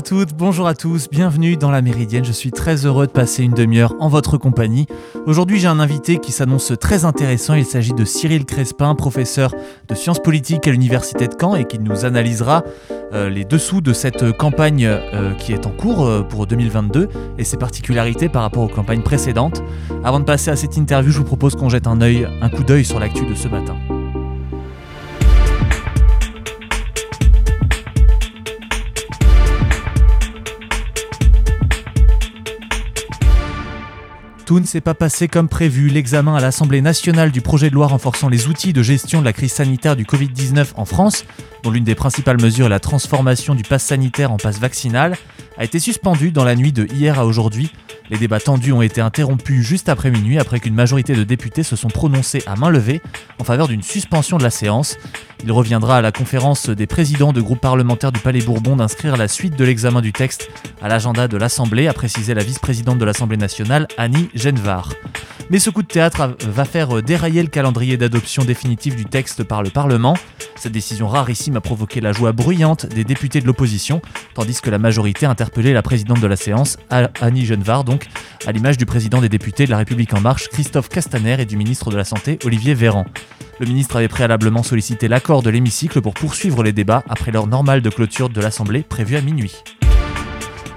Bonjour à toutes, bonjour à tous, bienvenue dans la Méridienne. Je suis très heureux de passer une demi-heure en votre compagnie. Aujourd'hui, j'ai un invité qui s'annonce très intéressant. Il s'agit de Cyril Crespin, professeur de sciences politiques à l'Université de Caen et qui nous analysera euh, les dessous de cette campagne euh, qui est en cours euh, pour 2022 et ses particularités par rapport aux campagnes précédentes. Avant de passer à cette interview, je vous propose qu'on jette un, un coup d'œil sur l'actu de ce matin. Tout ne s'est pas passé comme prévu. L'examen à l'Assemblée nationale du projet de loi renforçant les outils de gestion de la crise sanitaire du Covid-19 en France, dont l'une des principales mesures est la transformation du pass sanitaire en passe vaccinal, a été suspendu dans la nuit de hier à aujourd'hui. Les débats tendus ont été interrompus juste après minuit après qu'une majorité de députés se sont prononcés à main levée en faveur d'une suspension de la séance. Il reviendra à la conférence des présidents de groupes parlementaires du Palais Bourbon d'inscrire la suite de l'examen du texte à l'agenda de l'Assemblée, a précisé la vice-présidente de l'Assemblée nationale, Annie Genvar. Mais ce coup de théâtre va faire dérailler le calendrier d'adoption définitif du texte par le Parlement. Cette décision rarissime a provoqué la joie bruyante des députés de l'opposition, tandis que la majorité a interpellé la présidente de la séance, Annie Genvar, donc à l'image du président des députés de La République En Marche, Christophe Castaner, et du ministre de la Santé, Olivier Véran. Le ministre avait préalablement sollicité l'accord de l'hémicycle pour poursuivre les débats après l'heure normale de clôture de l'Assemblée prévue à minuit.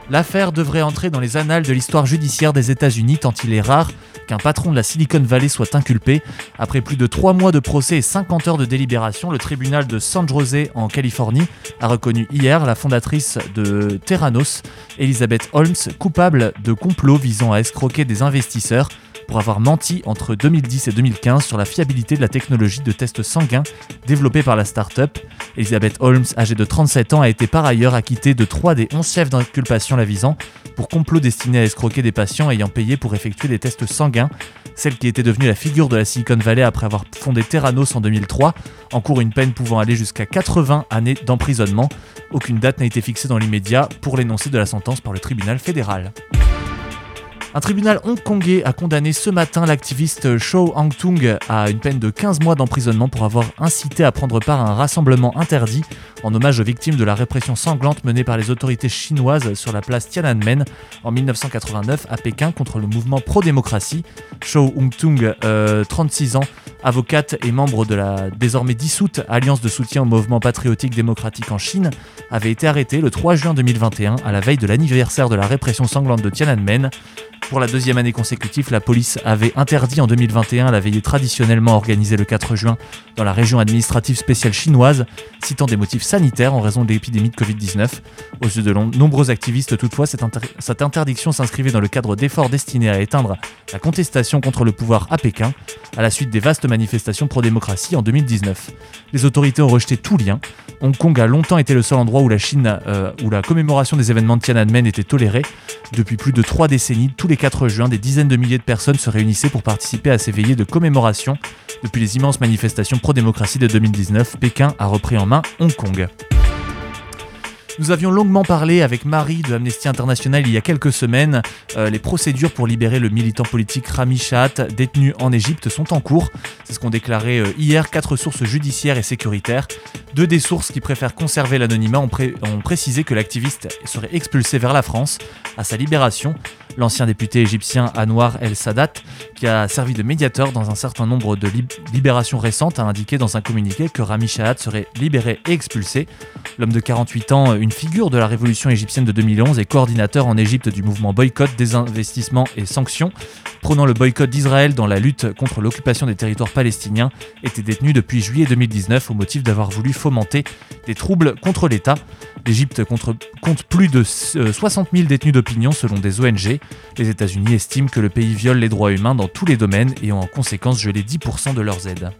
L'affaire devrait entrer dans les annales de l'histoire judiciaire des États-Unis tant il est rare qu'un patron de la Silicon Valley soit inculpé. Après plus de 3 mois de procès et 50 heures de délibération, le tribunal de San Jose en Californie a reconnu hier la fondatrice de Terranos, Elizabeth Holmes, coupable de complot visant à escroquer des investisseurs pour avoir menti entre 2010 et 2015 sur la fiabilité de la technologie de test sanguin développée par la start-up. Elizabeth Holmes, âgée de 37 ans, a été par ailleurs acquittée de 3 des 11 chefs d'inculpation la visant pour complot destiné à escroquer des patients ayant payé pour effectuer des tests sanguins. Celle qui était devenue la figure de la Silicon Valley après avoir fondé Terranos en 2003 encourt une peine pouvant aller jusqu'à 80 années d'emprisonnement. Aucune date n'a été fixée dans l'immédiat pour l'énoncé de la sentence par le tribunal fédéral. Un tribunal hongkongais a condamné ce matin l'activiste Shou Hangtung à une peine de 15 mois d'emprisonnement pour avoir incité à prendre part à un rassemblement interdit en hommage aux victimes de la répression sanglante menée par les autorités chinoises sur la place Tiananmen en 1989 à Pékin contre le mouvement pro-démocratie. Shou Hangtung, 36 euh, ans, avocate et membre de la désormais dissoute Alliance de soutien au mouvement patriotique démocratique en Chine, avait été arrêtée le 3 juin 2021 à la veille de l'anniversaire de la répression sanglante de Tiananmen. Pour la deuxième année consécutive, la police avait interdit en 2021 la veillée traditionnellement organisée le 4 juin dans la région administrative spéciale chinoise, citant des motifs sanitaires en raison de l'épidémie de Covid-19. Aux yeux de nombreux activistes, toutefois, cette, cette interdiction s'inscrivait dans le cadre d'efforts destinés à éteindre la contestation contre le pouvoir à Pékin, à la suite des vastes manifestations pro-démocratie en 2019. Les autorités ont rejeté tout lien. Hong Kong a longtemps été le seul endroit où la Chine, euh, où la commémoration des événements de Tiananmen était tolérée. Depuis plus de trois décennies, tous les 4 juin, des dizaines de milliers de personnes se réunissaient pour participer à ces veillées de commémoration. Depuis les immenses manifestations pro-démocratie de 2019, Pékin a repris en main Hong Kong. Nous avions longuement parlé avec Marie de Amnesty International il y a quelques semaines. Euh, les procédures pour libérer le militant politique Rami Shahat, détenu en Égypte, sont en cours. C'est ce qu'ont déclaré euh, hier quatre sources judiciaires et sécuritaires. Deux des sources qui préfèrent conserver l'anonymat ont, précisé que l'activiste serait expulsé vers la France à sa libération. L'ancien député égyptien Anwar El Sadat, qui a servi de médiateur dans un certain nombre de libérations récentes, a indiqué dans un communiqué que Rami Shahat serait libéré et expulsé. L'homme de 48 ans, une figure de la révolution égyptienne de 2011 et coordinateur en Égypte du mouvement boycott, désinvestissement et sanctions, prônant le boycott d'Israël dans la lutte contre l'occupation des territoires palestiniens, était détenu depuis juillet 2019 au motif d'avoir voulu fomenter des troubles contre l'État. L'Égypte compte plus de 60 000 détenus d'opinion selon des ONG. Les États-Unis estiment que le pays viole les droits humains dans tous les domaines et ont en conséquence gelé 10% de leurs aides.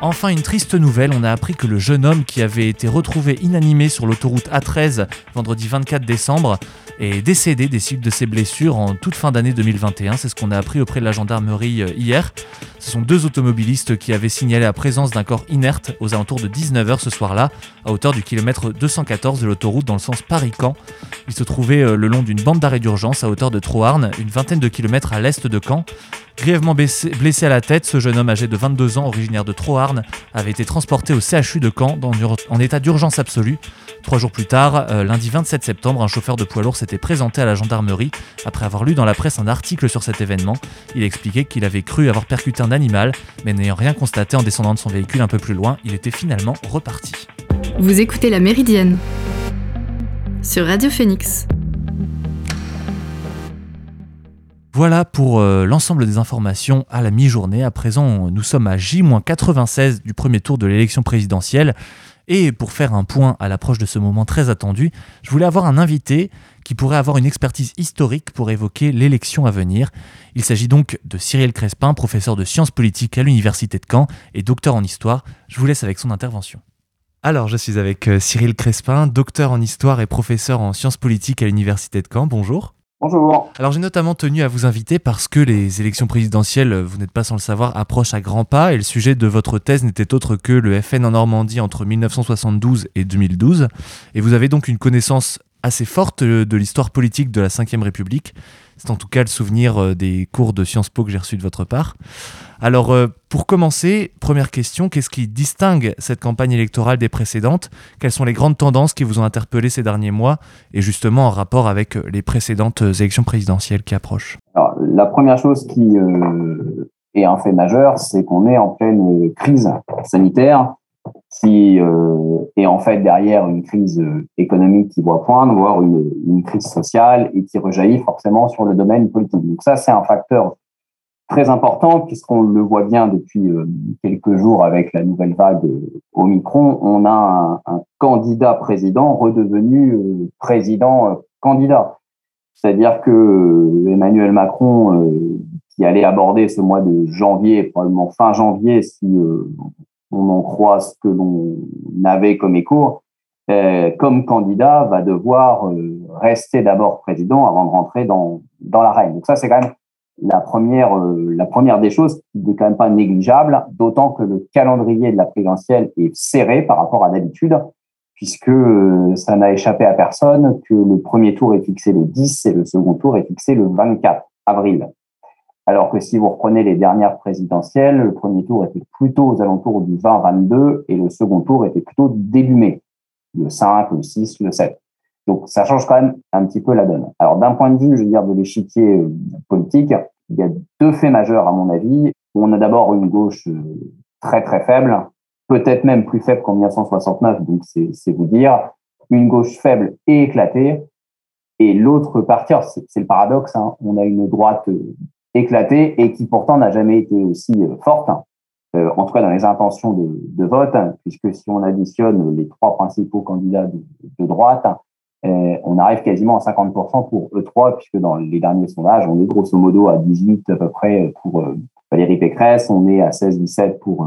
Enfin, une triste nouvelle, on a appris que le jeune homme qui avait été retrouvé inanimé sur l'autoroute A13 vendredi 24 décembre est décédé des suites de ses blessures en toute fin d'année 2021. C'est ce qu'on a appris auprès de la gendarmerie euh, hier. Ce sont deux automobilistes qui avaient signalé la présence d'un corps inerte aux alentours de 19h ce soir-là, à hauteur du kilomètre 214 de l'autoroute dans le sens Paris-Camp. Il se trouvait euh, le long d'une bande d'arrêt d'urgence à hauteur de Troarn, une vingtaine de kilomètres à l'est de Caen. Grièvement blessé à la tête, ce jeune homme âgé de 22 ans, originaire de Troarn, avait été transporté au CHU de Caen en état d'urgence absolue. Trois jours plus tard, euh, lundi 27 septembre, un chauffeur de poids lourd s'était présenté à la gendarmerie après avoir lu dans la presse un article sur cet événement. Il expliquait qu'il avait cru avoir percuté un animal, mais n'ayant rien constaté en descendant de son véhicule un peu plus loin, il était finalement reparti. Vous écoutez La Méridienne sur Radio Phoenix. Voilà pour euh, l'ensemble des informations à la mi-journée. À présent, nous sommes à J-96 du premier tour de l'élection présidentielle. Et pour faire un point à l'approche de ce moment très attendu, je voulais avoir un invité qui pourrait avoir une expertise historique pour évoquer l'élection à venir. Il s'agit donc de Cyril Crespin, professeur de sciences politiques à l'Université de Caen et docteur en histoire. Je vous laisse avec son intervention. Alors, je suis avec euh, Cyril Crespin, docteur en histoire et professeur en sciences politiques à l'Université de Caen. Bonjour. Bonjour. Alors j'ai notamment tenu à vous inviter parce que les élections présidentielles, vous n'êtes pas sans le savoir, approchent à grands pas et le sujet de votre thèse n'était autre que le FN en Normandie entre 1972 et 2012. Et vous avez donc une connaissance assez forte de l'histoire politique de la Ve République. C'est en tout cas le souvenir euh, des cours de Sciences Po que j'ai reçus de votre part. Alors, euh, pour commencer, première question, qu'est-ce qui distingue cette campagne électorale des précédentes? Quelles sont les grandes tendances qui vous ont interpellé ces derniers mois? Et justement en rapport avec euh, les précédentes élections présidentielles qui approchent. La première chose qui est un fait majeur, c'est qu'on est en pleine crise sanitaire qui euh, est en fait derrière une crise euh, économique qui voit poindre, voire une, crise sociale et qui rejaillit forcément sur le domaine politique. Donc ça, c'est un facteur très important puisqu'on le voit bien depuis euh, quelques jours avec la nouvelle vague Omicron, on a un, candidat président redevenu euh, président candidat. C'est-à-dire que Emmanuel Macron, qui allait aborder ce mois de janvier, probablement fin janvier, si on en croit ce que l'on avait comme écho, euh, comme candidat, va devoir euh, rester d'abord président avant de rentrer dans, dans l'arène. Donc ça, c'est quand même la première, euh, la première des choses qui n'est quand même pas négligeable, d'autant que le calendrier de la présidentielle est serré par rapport à d'habitude, puisque ça n'a échappé à personne que le premier tour est fixé le 10 et le second tour est fixé le 24 avril. Alors que si vous reprenez les dernières présidentielles, le premier tour était plutôt aux alentours du 20-22 et le second tour était plutôt début mai, le 5, le 6, le 7. Donc ça change quand même un petit peu la donne. Alors d'un point de vue, je veux dire, de l'échiquier euh, politique, il y a deux faits majeurs à mon avis. On a d'abord une gauche euh, très très faible, peut-être même plus faible qu'en 1969, donc c'est vous dire, une gauche faible et éclatée. Et l'autre partie, c'est le paradoxe, hein, on a une droite euh, éclatée et qui pourtant n'a jamais été aussi euh, forte, euh, en tout cas dans les intentions de, vote, puisque si on additionne les trois principaux candidats de, droite, euh, on arrive quasiment à 50% pour E3, puisque dans les derniers sondages, on est grosso modo à 18 à peu près pour Valérie Pécresse, on est à 16-17 pour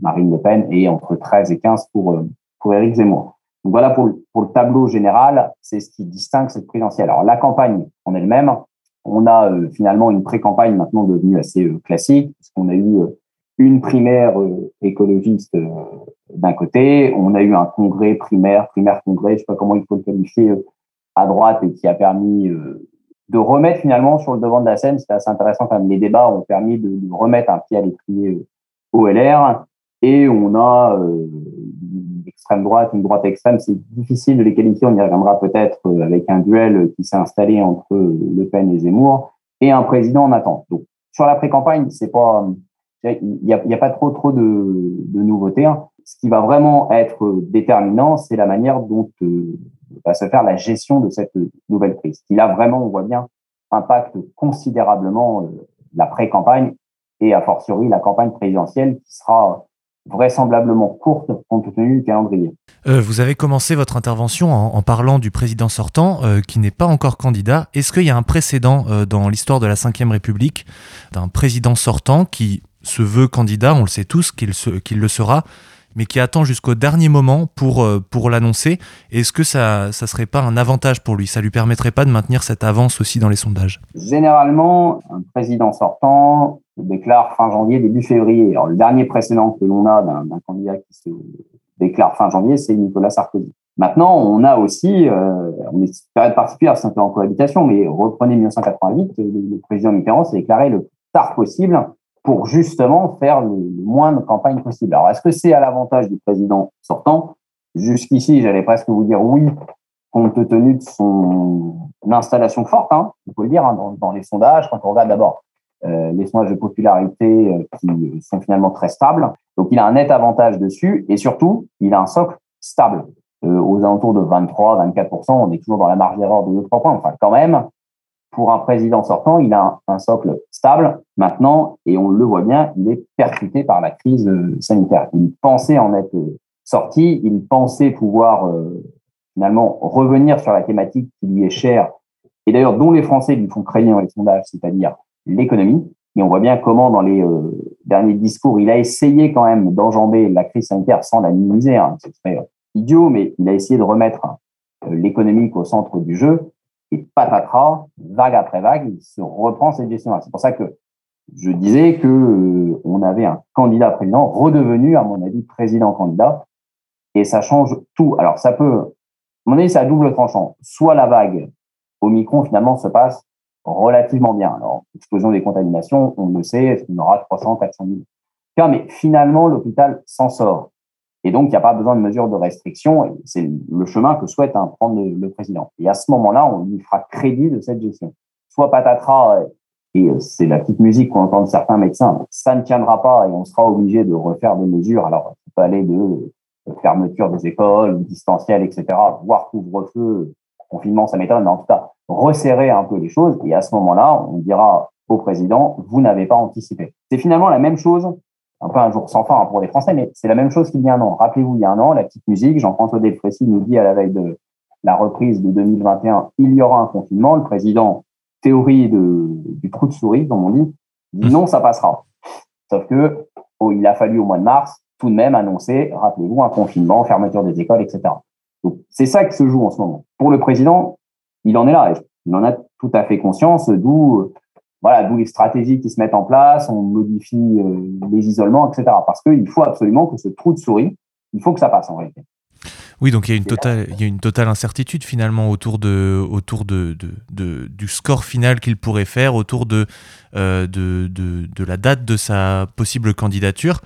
Marine Le Pen et entre 13 et 15 pour, pour Éric Zemmour. Donc voilà pour, pour le tableau général, c'est ce qui distingue cette présidentielle. Alors la campagne en elle-même, on a euh, finalement une pré-campagne maintenant devenue assez euh, classique, puisqu'on a eu euh, une primaire écologiste d'un côté, on a eu un congrès primaire, primaire congrès, je sais pas comment il faut le qualifier, à droite et qui a permis de remettre finalement sur le devant de la scène, c'était assez intéressant quand même, les débats ont permis de, remettre un pied à l'étrier au LR et on a extrême droite, une droite extrême, c'est difficile de les qualifier. On y reviendra peut-être euh, avec un duel qui s'est installé entre Le Pen et Zemmour et un président en attente. Donc, sur la pré-campagne, c'est pas, il n'y a, pas trop trop de, nouveautés. Hein. Ce qui va vraiment être déterminant, c'est la manière dont euh, va se faire la gestion de cette nouvelle crise. Qui là vraiment, on voit bien, impacte considérablement euh, la pré-campagne et a fortiori la campagne présidentielle qui sera vraisemblablement courte compte tenu du calendrier. Euh, vous avez commencé votre intervention en, parlant du président sortant euh, qui n'est pas encore candidat. Est-ce qu'il y a un précédent euh, dans l'histoire de la Ve République d'un président sortant qui se veut candidat, on le sait tous qu'il le sera, mais qui attend jusqu'au dernier moment pour, pour l'annoncer Est-ce que ça ne serait pas un avantage pour lui? Ça lui permettrait pas de maintenir cette avance aussi dans les sondages? Généralement, un président sortant déclare fin janvier, début février. Le dernier précédent que l'on a d'un candidat qui se déclare fin janvier, c'est Nicolas Sarkozy. Maintenant, on a aussi, euh, on est une période particulière, c'est un peu en cohabitation, mais reprenez 1988, le, président Mitterrand s'est déclaré le tard possible pour justement faire le, moins de campagne possible. Alors, est-ce que c'est à l'avantage du président sortant? Jusqu'ici, j'allais presque vous dire oui, compte tenu de son installation forte, hein, il faut le dire, hein, dans, les sondages, quand on regarde d'abord euh, les sondages de popularité euh, qui sont finalement très stables. Donc, il a un net avantage dessus et surtout, il a un socle stable. Euh, aux alentours de 23, 24% On est toujours dans la marge d'erreur de 2-3 points. Enfin, quand même, pour un président sortant, il a un, socle stable maintenant et on le voit bien, il est percuté par la crise euh, sanitaire. Il pensait en être sorti, il pensait pouvoir euh, finalement revenir sur la thématique qui lui est chère et d'ailleurs dont les Français lui font craigner dans les sondages, c'est-à-dire l'économie. Et on voit bien comment dans les derniers discours, il a essayé quand même d'enjamber la crise sanitaire sans la minimiser. Hein idiot, mais il a essayé de remettre euh, l'économique au centre du jeu. Et patatras, vague après vague, il se reprend cette gestion-là. C'est pour ça que je disais que euh, on avait un candidat président redevenu, à mon avis, président candidat, et ça change tout. Alors ça peut, à mon avis, c'est à double tranchant. Soit la vague au micron finalement se passe relativement bien. Alors, explosion des contaminations, on le sait, on aura 300, 400 000 cas, mais finalement l'hôpital s'en sort. Et donc, il n'y a pas besoin de mesures de restriction. C'est le chemin que souhaite hein, prendre le, président. Et à ce moment-là, on lui fera crédit de cette gestion. Soit patatras, et euh, c'est la petite musique qu'on entend de certains médecins, ça ne tiendra pas et on sera obligé de refaire des mesures. Alors, ça peut aller de euh, fermeture des écoles, distanciel, etc., voire couvre-feu, confinement, ça m'étonne, mais en tout cas, resserrer un peu les choses. Et à ce moment-là, on dira au président, vous n'avez pas anticipé. C'est finalement la même chose un peu un jour sans fin pour les Français, mais c'est la même chose qu'il y a un an. Rappelez-vous, il y a un an, la petite musique, Jean-François Delfrécy nous dit à la veille de la reprise de 2021, il y aura un confinement. Le président, théorie de, du trou de souris, comme on dit, dit non, ça passera. Sauf que oh, il a fallu au mois de mars tout de même annoncer, rappelez-vous, un confinement, fermeture des écoles, etc. Donc c'est ça qui se joue en ce moment. Pour le président, il en est là, il en a tout à fait conscience, d'où voilà, d'où les stratégies qui se mettent en place, on modifie euh, les isolements, etc. Parce qu'il faut absolument que ce trou de souris, il faut que ça passe en réalité. Oui, donc il y a une totale, il y a une totale incertitude finalement autour de, autour de, de, du score final qu'il pourrait faire, autour de, euh, de, de, la date de sa possible candidature.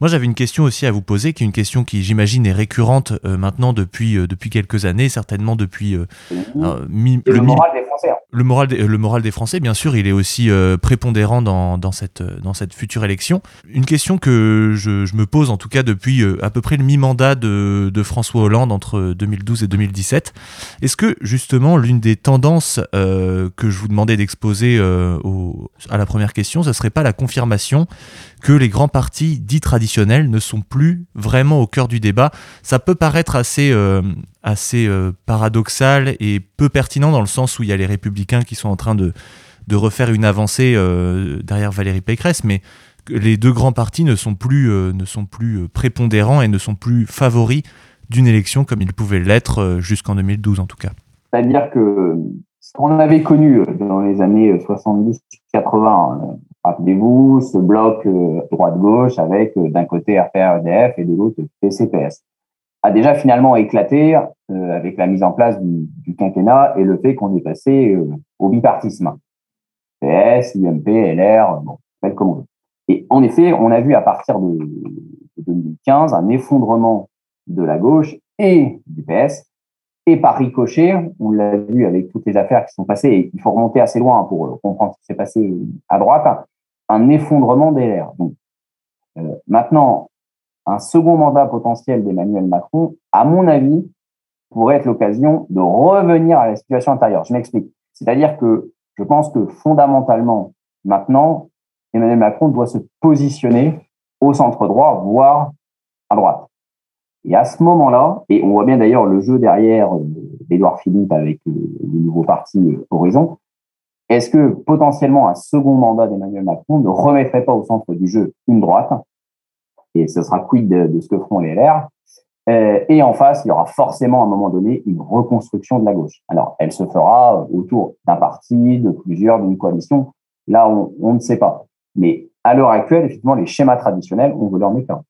Moi, j'avais une question aussi à vous poser, qui est une question qui, j'imagine, est récurrente euh, maintenant depuis, depuis quelques années, certainement depuis le moral des Français. Hein. Le moral, des, le moral des Français, bien sûr, il est aussi euh, prépondérant dans, dans, cette, dans cette future élection. Une question que je, je me pose, en tout cas depuis euh, à peu près le mi-mandat de, de, François Hollande entre 2012 et 2017, est-ce que justement l'une des tendances euh, que je vous demandais d'exposer à la première question, ce serait pas la confirmation que les grands partis dits traditionnels ne sont plus vraiment au cœur du débat? Ça peut paraître assez, euh, assez euh, paradoxal et peu pertinent dans le sens où il y a les républicains qui sont en train de, de refaire une avancée euh, derrière Valérie Pécresse, mais les deux grands partis ne sont plus, ne sont plus prépondérants et ne sont plus favoris d'une élection comme ils pouvaient l'être jusqu'en 2012 en tout cas. C'est-à-dire que ce qu'on avait connu dans les années 70-80, Rappelez-vous, ce bloc euh, droite-gauche avec euh, d'un côté RPR-EDF et de l'autre PCPS a déjà finalement éclaté euh, avec la mise en place du, quinquennat et le fait qu'on est passé au bipartisme. PS, UMP, LR, bon, comme on veut. Et en effet, on a vu à partir de, 2015 un effondrement de la gauche et du PS. Et par ricochet, on l'a vu avec toutes les affaires qui sont passées, et il faut remonter assez loin pour comprendre ce qui s'est passé à droite, un effondrement des LR. Euh, maintenant, un second mandat potentiel d'Emmanuel Macron, à mon avis, pourrait être l'occasion de revenir à la situation antérieure. Je m'explique. C'est-à-dire que je pense que fondamentalement, maintenant, Emmanuel Macron doit se positionner au centre droit, voire à droite. Et à ce moment-là, et on voit bien d'ailleurs le jeu derrière euh, d'Edouard Philippe avec euh, le nouveau parti Horizon, est-ce que potentiellement un second mandat d'Emmanuel Macron ne remettrait pas au centre du jeu une droite? Et ce sera quid de, ce que feront les LR. Euh, et en face, il y aura forcément à un moment donné une reconstruction de la gauche. Alors, elle se fera autour d'un parti, de plusieurs, d'une coalition. Là, on, ne sait pas. Mais à l'heure actuelle, effectivement, les schémas traditionnels, on veut leur mettre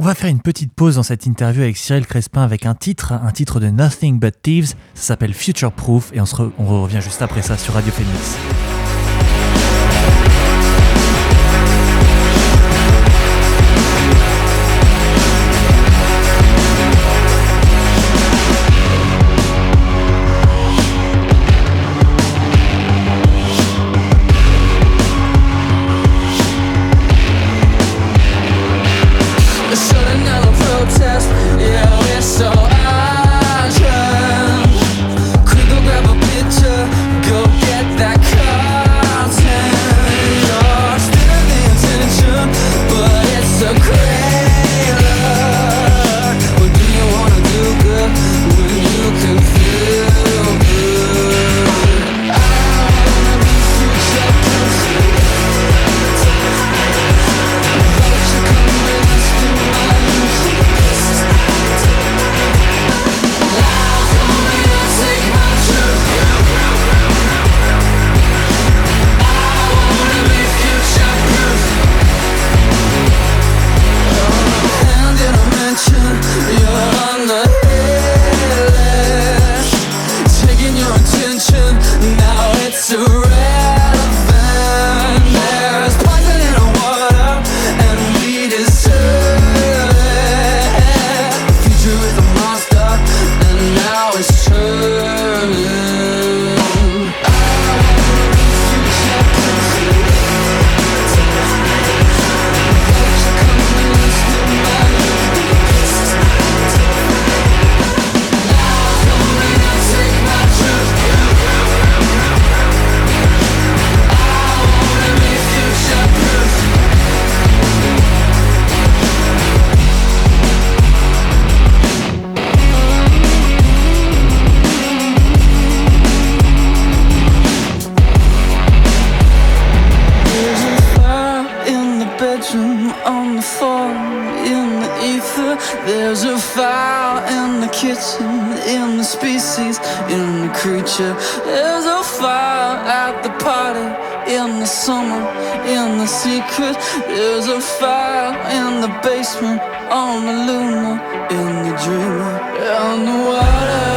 On va faire une petite pause dans cette interview avec Cyril Crespin avec un titre, un titre de Nothing But Thieves. Ça s'appelle Future Proof et on, revient juste après ça sur Radio Phoenix. bedroom on the floor in the ether. There's a fire in the kitchen, in the species, in the creature. There's a fire at the party in the summer, in the secret. There's a fire in the basement on the lunar, in the dreamer, in the water.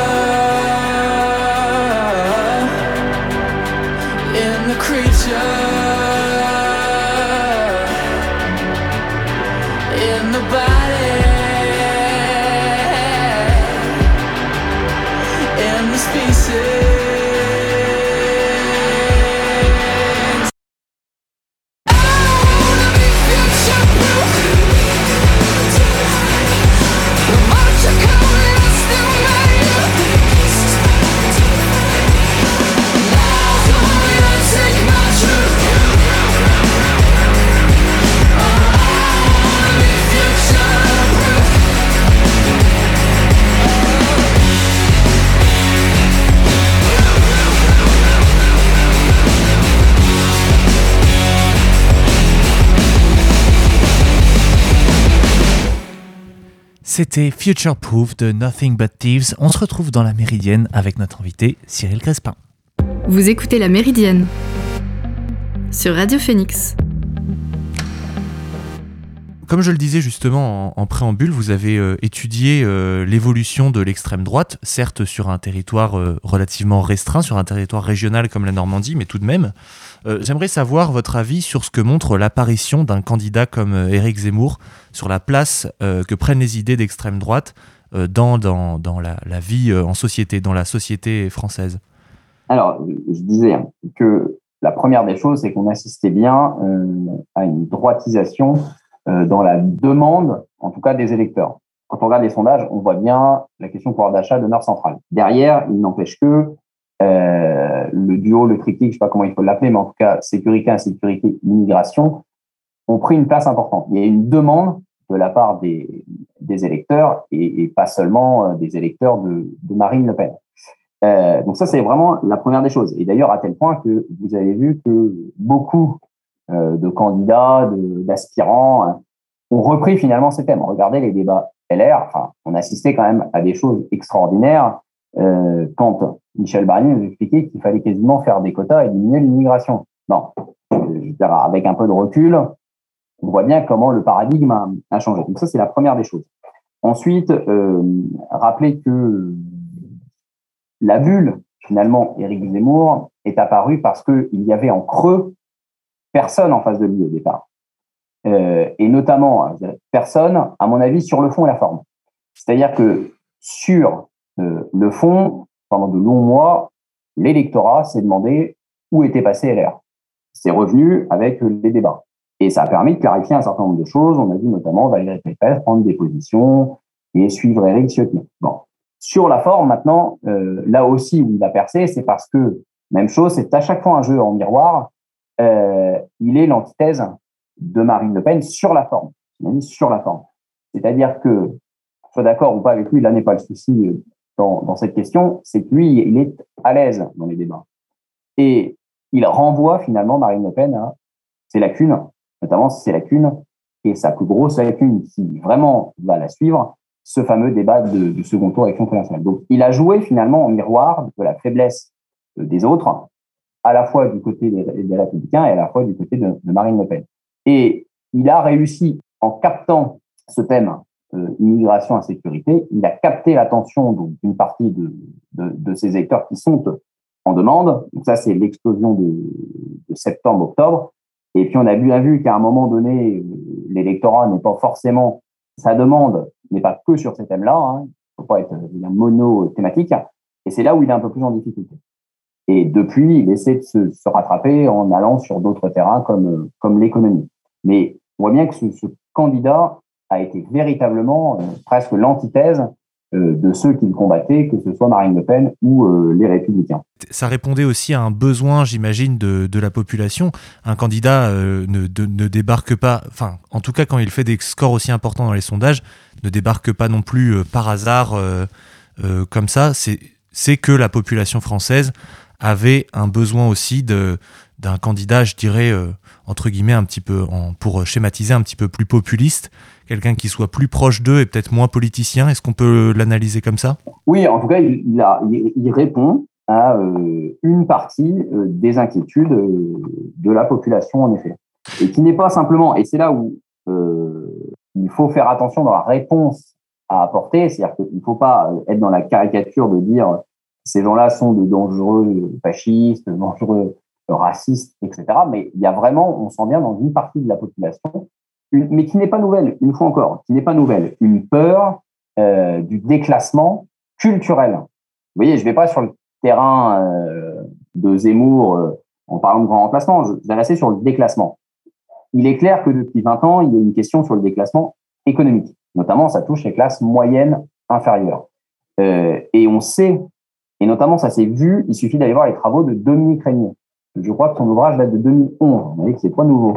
C'était Future Proof de Nothing But Thieves. On se retrouve dans la Méridienne avec notre invité Cyril Crespin. Vous écoutez la Méridienne sur Radio Phoenix. Comme je le disais justement en, préambule, vous avez euh, étudié euh, l'évolution de l'extrême droite, certes sur un territoire euh, relativement restreint, sur un territoire régional comme la Normandie, mais tout de même. J'aimerais savoir votre avis sur ce que montre l'apparition d'un candidat comme Éric Zemmour sur la place que prennent les idées d'extrême droite dans, dans, dans la, vie en société, dans la société française Alors, je disais que la première des choses, c'est qu'on assistait bien à une droitisation dans la demande, en tout cas des électeurs. Quand on regarde les sondages, on voit bien la question pouvoir d'achat demeure centrale. Derrière, il n'empêche que le duo, le triptyque, je ne sais pas comment il faut l'appeler, mais en tout cas, sécurité, insécurité, immigration, ont pris une place importante. Il y a une demande de la part des, électeurs et, pas seulement euh, des électeurs de, Marine Le Pen. Euh, donc ça, c'est vraiment la première des choses. Et d'ailleurs, à tel point que vous avez vu que beaucoup euh, de candidats, d'aspirants hein, ont repris finalement ces thèmes. Regardez les débats LR. Enfin, on assistait quand même à des choses extraordinaires euh, quand Michel Barnier nous expliquait qu'il fallait quasiment faire des quotas et diminuer l'immigration. Non, je veux dire, avec un peu de recul, on voit bien comment le paradigme a, changé. Donc ça, c'est la première des choses. Ensuite, euh, rappeler que la bulle, finalement, Éric Zemmour, est apparue parce qu'il y avait en creux personne en face de lui au départ. Euh, et notamment, personne, à mon avis, sur le fond et la forme. C'est-à-dire que sur euh, le fond, pendant de longs mois, l'électorat s'est demandé où était passé LR. C'est revenu avec les débats. Et ça a permis de clarifier un certain nombre de choses. On a vu notamment Valérie Pécresse prendre des positions et suivre Éric Ciotti. Bon. Sur la forme, maintenant, euh, là aussi où il a percé, c'est parce que, même chose, c'est à chaque fois un jeu en miroir. Euh, il est l'antithèse de Marine Le Pen sur la forme. Sur la forme. C'est-à-dire que, soit d'accord ou pas avec lui, là n'est pas le souci euh, dans, cette question, c'est que lui, il est à l'aise dans les débats. Et il renvoie finalement Marine Le Pen à ses lacunes, notamment ses lacunes, et sa plus grosse lacune, qui vraiment va la suivre, ce fameux débat de, second tour élection présidentielle. Donc, il a joué finalement en miroir de la faiblesse des autres, à la fois du côté des, Républicains et à la fois du côté de, Marine Le Pen. Et il a réussi, en captant ce thème euh, immigration et sécurité, il a capté l'attention d'une partie de, de, de ces électeurs qui sont en demande. Donc ça, c'est l'explosion de, de septembre-octobre. Et puis on a bien vu qu'à un moment donné, l'électorat n'est pas forcément sa demande n'est pas que sur ces thèmes-là. Hein. Il ne faut pas être mono-thématique. Et c'est là où il est un peu plus en difficulté. Et depuis, il essaie de se, rattraper en allant sur d'autres terrains comme, comme l'économie. Mais on voit bien que ce, candidat a été véritablement euh, presque l'antithèse euh, de ceux qui le combattaient, que ce soit Marine Le Pen ou euh, les Républicains. Ça répondait aussi à un besoin, j'imagine, de, de, la population. Un candidat euh, ne, ne, débarque pas, enfin, en tout cas, quand il fait des scores aussi importants dans les sondages, ne débarque pas non plus par hasard comme ça. C'est que la population française avait un besoin aussi d'un candidat, je dirais, entre guillemets, un petit peu, pour schématiser, un petit peu plus populiste, quelqu'un qui soit plus proche d'eux et peut-être moins politicien Est-ce qu'on peut l'analyser comme ça? Oui, en tout cas, il, répond à euh, une partie euh, des inquiétudes euh, de la population, en effet. Et qui n'est pas simplement, et c'est là où il faut faire attention dans la réponse à apporter, c'est-à-dire qu'il ne faut pas être dans la caricature de dire ces gens-là sont de dangereux fascistes, dangereux racistes, etc. Mais il y a vraiment, on sent bien dans une partie de la population mais qui n'est pas nouvelle, une fois encore, qui n'est pas nouvelle, une peur euh, du déclassement culturel. Vous voyez, je ne vais pas sur le terrain euh, de Zemmour euh, en parlant de grand remplacement, je vais rester sur le déclassement. Il est clair que depuis 20 ans, il y a une question sur le déclassement économique. Notamment, ça touche les classes moyennes inférieures. Et on sait, et notamment ça s'est vu, il suffit d'aller voir les travaux de Dominique Régnier. Je crois que son ouvrage date de 2011. Vous voyez que c'est pas nouveau.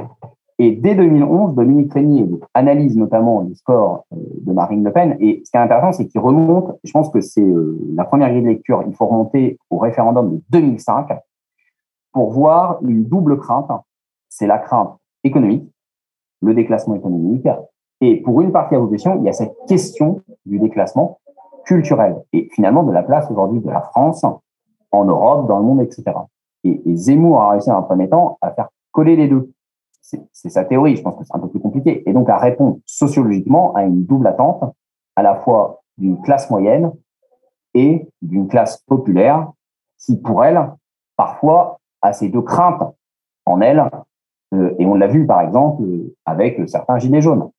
Et dès 2011, Dominique Régnier analyse notamment les scores euh, de Marine Le Pen. Et ce qui est intéressant, c'est qu'il remonte, je pense que c'est euh, la première grille de lecture, il faut remonter au référendum de 2005 pour voir une double crainte. C'est la crainte économique, le déclassement économique. Et pour une partie de la population, il y a cette question du déclassement culturel et finalement de la place aujourd'hui de la France en Europe, dans le monde, etc. Et, Zemmour a réussi en un premier temps à faire coller les deux c'est sa théorie, je pense que c'est un peu plus compliqué, et donc à répondre sociologiquement à une double attente, à la fois d'une classe moyenne et d'une classe populaire, qui pour elle, parfois, a ces deux craintes en elle, euh, et on l'a vu par exemple avec certains gilets jaunes.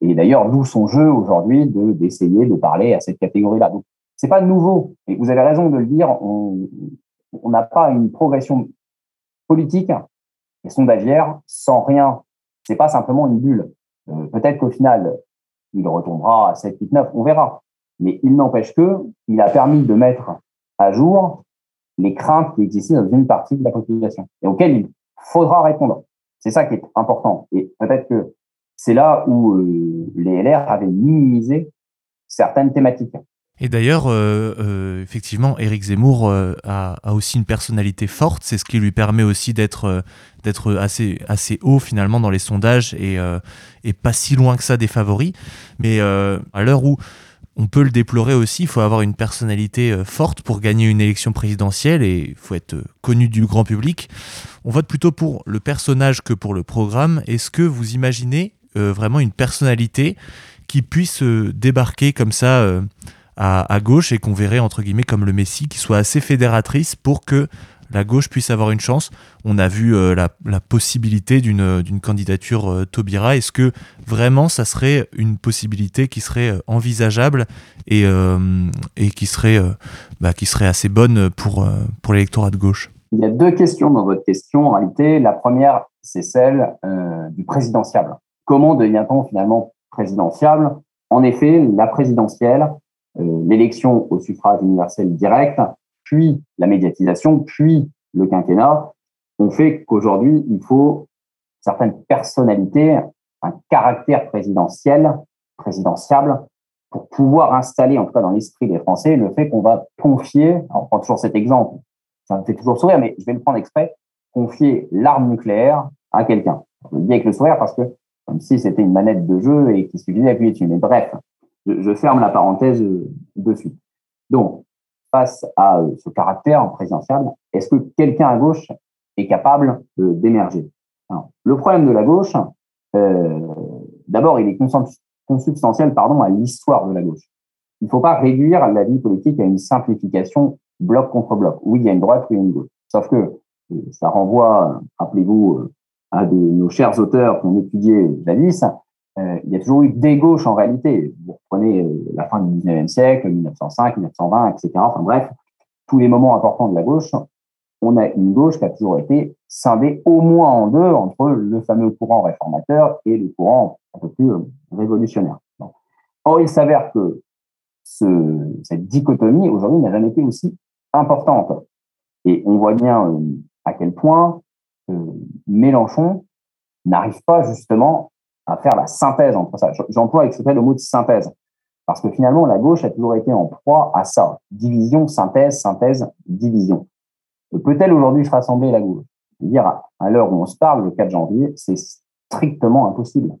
Et d'ailleurs, d'où son jeu aujourd'hui de d'essayer de parler à cette catégorie-là. Donc, c'est pas nouveau. Et vous avez raison de le dire. On n'a pas une progression politique et sondagière sans rien. C'est pas simplement une bulle. Euh, peut-être qu'au final, il retombera à 7, 8, 9, on verra. Mais il n'empêche que il a permis de mettre à jour les craintes qui existaient dans une partie de la population et auxquelles il faudra répondre. C'est ça qui est important. Et peut-être que c'est là où euh, les LR avaient minimisé certaines thématiques. Et d'ailleurs, euh, euh, effectivement, Éric Zemmour a, a, aussi une personnalité forte. C'est ce qui lui permet aussi d'être d'être assez assez haut finalement dans les sondages et, et pas si loin que ça des favoris. Mais à l'heure où on peut le déplorer aussi, il faut avoir une personnalité forte pour gagner une élection présidentielle et il faut être connu du grand public. On vote plutôt pour le personnage que pour le programme. Est-ce que vous imaginez vraiment une personnalité qui puisse débarquer comme ça à, à, gauche et qu'on verrait entre guillemets comme le Messie, qui soit assez fédératrice pour que la gauche puisse avoir une chance. On a vu euh, la, possibilité d'une candidature euh, Taubira. Est-ce que vraiment ça serait une possibilité qui serait euh, envisageable et, et qui, serait, bah, qui serait assez bonne pour, pour l'électorat de gauche? Il y a deux questions dans votre question en réalité. La première, c'est celle du présidentiable. Comment devient-on finalement présidentiable En effet, la présidentielle, l'élection au suffrage universel direct, puis la médiatisation, puis le quinquennat, ont fait qu'aujourd'hui, il faut certaines personnalités, un caractère présidentiel, présidentiable, pour pouvoir installer, en tout cas dans l'esprit des Français, le fait qu'on va confier, on prend toujours cet exemple, ça me fait toujours sourire, mais je vais le prendre exprès, confier l'arme nucléaire à quelqu'un. Je le dis avec le sourire parce que, comme si c'était une manette de jeu et qu'il suffisait d'appuyer dessus. Mais bref, je, ferme la parenthèse dessus. Donc, face à euh, ce caractère présidentiel, est-ce que quelqu'un à gauche est capable d'émerger? Le problème de la gauche, euh, d'abord, il est consubstantiel pardon, à l'histoire de la gauche. Il ne faut pas réduire la vie politique à une simplification bloc contre bloc. Oui, il y a une droite, oui, il y a une gauche. Sauf que euh, ça renvoie, rappelez-vous, à de nos chers auteurs qui ont étudié Davis, euh, il y a toujours eu des gauches en réalité. Vous reprenez euh, la fin du 19e siècle, 1905, 1920, etc. Enfin bref, tous les moments importants de la gauche, on a une gauche qui a toujours été scindée au moins en deux entre le fameux courant réformateur et le courant un peu plus euh, révolutionnaire. Or, il s'avère que ce, cette dichotomie aujourd'hui n'a jamais été aussi importante. Et on voit bien à quel point Mélenchon n'arrive pas justement à faire la synthèse entre ça. J'emploie exprès le mot de synthèse. Parce que finalement, la gauche a toujours été en proie à ça. Division, synthèse, synthèse, division. Peut-elle aujourd'hui se rassembler la gauche? Dire, à l'heure où on se parle, le 4 janvier, c'est strictement impossible.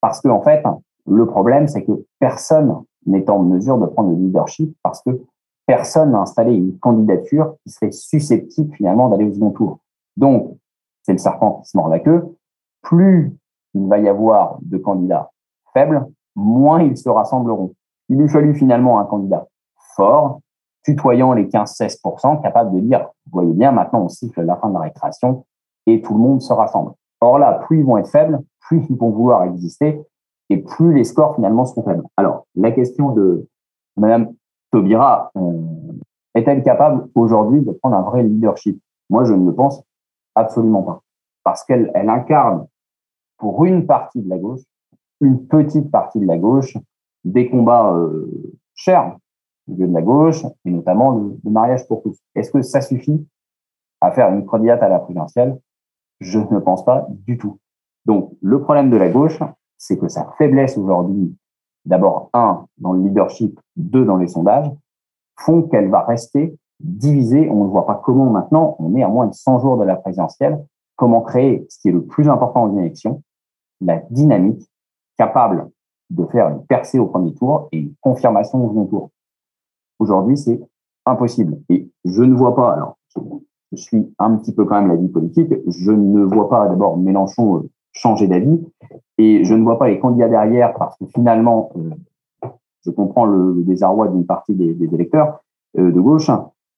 Parce que, en fait, le problème, c'est que personne n'est en mesure de prendre le leadership parce que personne n'a installé une candidature qui serait susceptible finalement d'aller au second tour. Donc, c'est le serpent qui se mord la queue. Plus il va y avoir de candidats faibles, moins ils se rassembleront. Il lui fallut finalement un candidat fort, tutoyant les 15-16%, capable de dire, vous voyez bien, maintenant on siffle la fin de la récréation et tout le monde se rassemble. Or là, plus ils vont être faibles, plus ils vont vouloir exister et plus les scores finalement seront faibles. Alors, la question de Madame Taubira, euh, est-elle capable aujourd'hui de prendre un vrai leadership? Moi, je ne le pense absolument pas. Parce qu'elle elle incarne pour une partie de la gauche, une petite partie de la gauche, des combats euh, chers au de la gauche, et notamment le, mariage pour tous. Est-ce que ça suffit à faire une candidate à la présidentielle? Je ne pense pas du tout. Donc, le problème de la gauche, c'est que sa faiblesse aujourd'hui, d'abord, un, dans le leadership, deux, dans les sondages, font qu'elle va rester divisée. On ne voit pas comment maintenant, on est à moins de 100 jours de la présidentielle, comment créer ce qui est le plus important en élection, la dynamique capable de faire une percée au premier tour et une confirmation au second tour. Aujourd'hui, c'est impossible. Et je ne vois pas, alors, je suis un petit peu quand même la vie politique, je ne vois pas d'abord Mélenchon euh, changer d'avis et je ne vois pas les candidats derrière parce que finalement, euh, je comprends le, désarroi d'une partie des, électeurs euh, de gauche,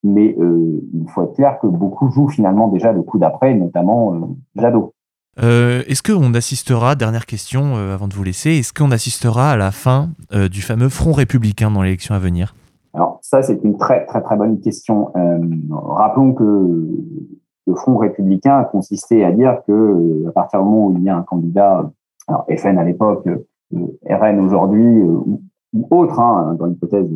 mais il faut être clair que beaucoup jouent finalement déjà le coup d'après, notamment Jadot. Euh, est-ce qu'on assistera, dernière question euh, avant de vous laisser, est-ce qu'on assistera à la fin euh, du fameux front républicain dans l'élection à venir? Alors ça, c'est une très très très bonne question. rappelons que le front républicain consistait à dire que à partir du moment où il y a un candidat, alors FN à l'époque, RN aujourd'hui ou, autre, hein, dans l'hypothèse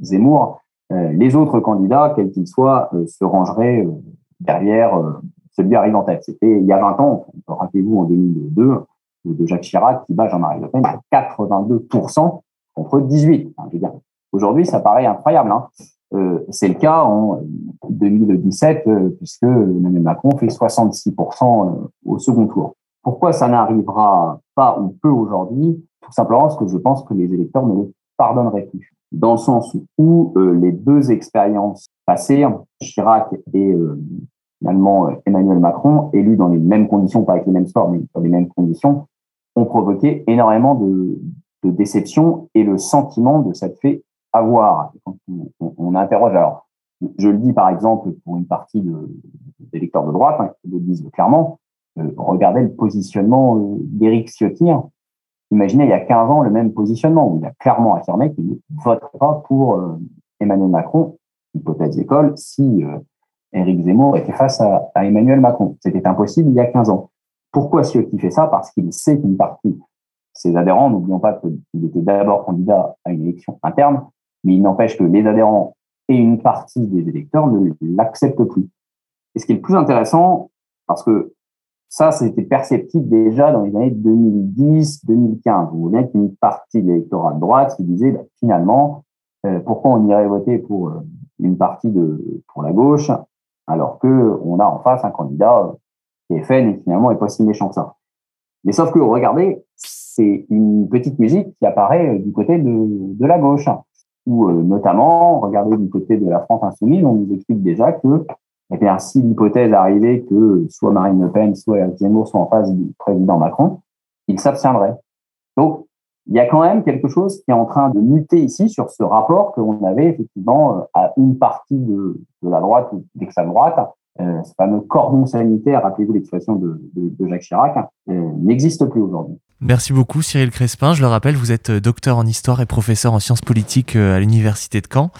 Zemmour, les autres candidats, quels qu'ils soient, se rangeraient derrière celui arrive en tête. C'était il y a 20 ans, rappelez-vous en 2002, de Jacques Chirac qui bat Jean-Marie Le Pen à 82% contre 18. Aujourd'hui, ça paraît incroyable. Hein. Euh, c'est le cas en 2017, euh, puisque Emmanuel Macron fait 66% euh, au second tour. Pourquoi ça n'arrivera pas ou peu aujourd'hui? Tout simplement parce que je pense que les électeurs ne le pardonneraient plus. Dans le sens où les deux expériences passées, Chirac et finalement Emmanuel Macron, élus dans les mêmes conditions, pas avec les mêmes sports, mais dans les mêmes conditions, ont provoqué énormément de, de déception et le sentiment de s'être fait avoir. Quand on, interroge, alors, je le dis par exemple pour une partie de, des lecteurs de droite, hein, qui le disent clairement, euh, regardez le positionnement euh, d'Éric Ciotti. Hein. Imaginez il y a 15 ans le même positionnement, où il a clairement affirmé qu'il ne voterait pas pour euh, Emmanuel Macron, hypothèse d'école, si euh, Éric Zemmour était face à, à Emmanuel Macron. C'était impossible il y a 15 ans. Pourquoi Ciotti fait ça? Parce qu'il sait qu'une partie ses adhérents, n'oublions pas qu'il était d'abord candidat à une élection interne, mais il n'empêche que les adhérents et une partie des électeurs ne l'acceptent plus. Et ce qui est le plus intéressant, parce que ça, c'était perceptible déjà dans les années 2010-2015. Vous voyez qu'une partie de l'électorat de droite qui disait bah, finalement, euh, pourquoi on irait voter pour euh, une partie de pour la gauche alors que on a en face un candidat qui est FN et finalement est pas si méchant que ça. Mais sauf que regardez, c'est une petite musique qui apparaît euh, du côté de, de la gauche, euh, notamment, regardez du côté de la France insoumise, on nous explique déjà que eh bien, si l'hypothèse arrivait que soit Marine Le Pen, soit Eric Zemmour sont en face du président Macron, ils s'abstiendraient. Donc, il y a quand même quelque chose qui est en train de muter ici sur ce rapport qu'on avait effectivement euh, à une partie de, de la droite ou d'extrême droite euh, ce fameux cordon sanitaire, rappelez-vous l'expression de, Jacques Chirac, euh, n'existe plus aujourd'hui. Merci beaucoup Cyril Crespin. Je le rappelle, vous êtes euh, docteur en histoire et professeur en sciences politiques à l'université de Caen.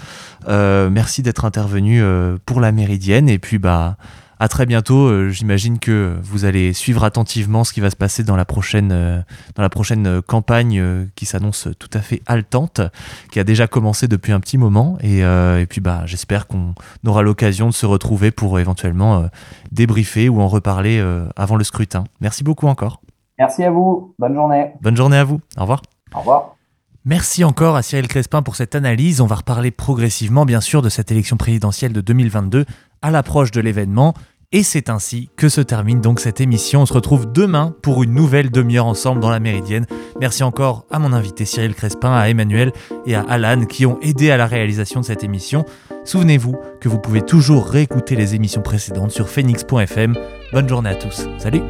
merci d'être intervenu pour la Méridienne et puis bah à très bientôt. Euh, j'imagine que vous allez suivre attentivement ce qui va se passer dans la prochaine, euh, dans la prochaine euh, campagne qui s'annonce tout à fait haletante, qui a déjà commencé depuis un petit moment. Et, et puis, bah, j'espère qu'on aura l'occasion de se retrouver pour éventuellement débriefer ou en reparler avant le scrutin. Merci beaucoup encore. Merci à vous. Bonne journée. Bonne journée à vous. Au revoir. Au revoir. Merci encore à Cyril Crespin pour cette analyse. On va reparler progressivement, bien sûr, de cette élection présidentielle de 2022 à l'approche de l'événement. Et c'est ainsi que se termine donc cette émission. On se retrouve demain pour une nouvelle demi-heure ensemble dans la Méridienne. Merci encore à mon invité Cyril Crespin, à Emmanuel et à Alan qui ont aidé à la réalisation de cette émission. Souvenez-vous que vous pouvez toujours réécouter les émissions précédentes sur phoenix.fm. Bonne journée à tous. Salut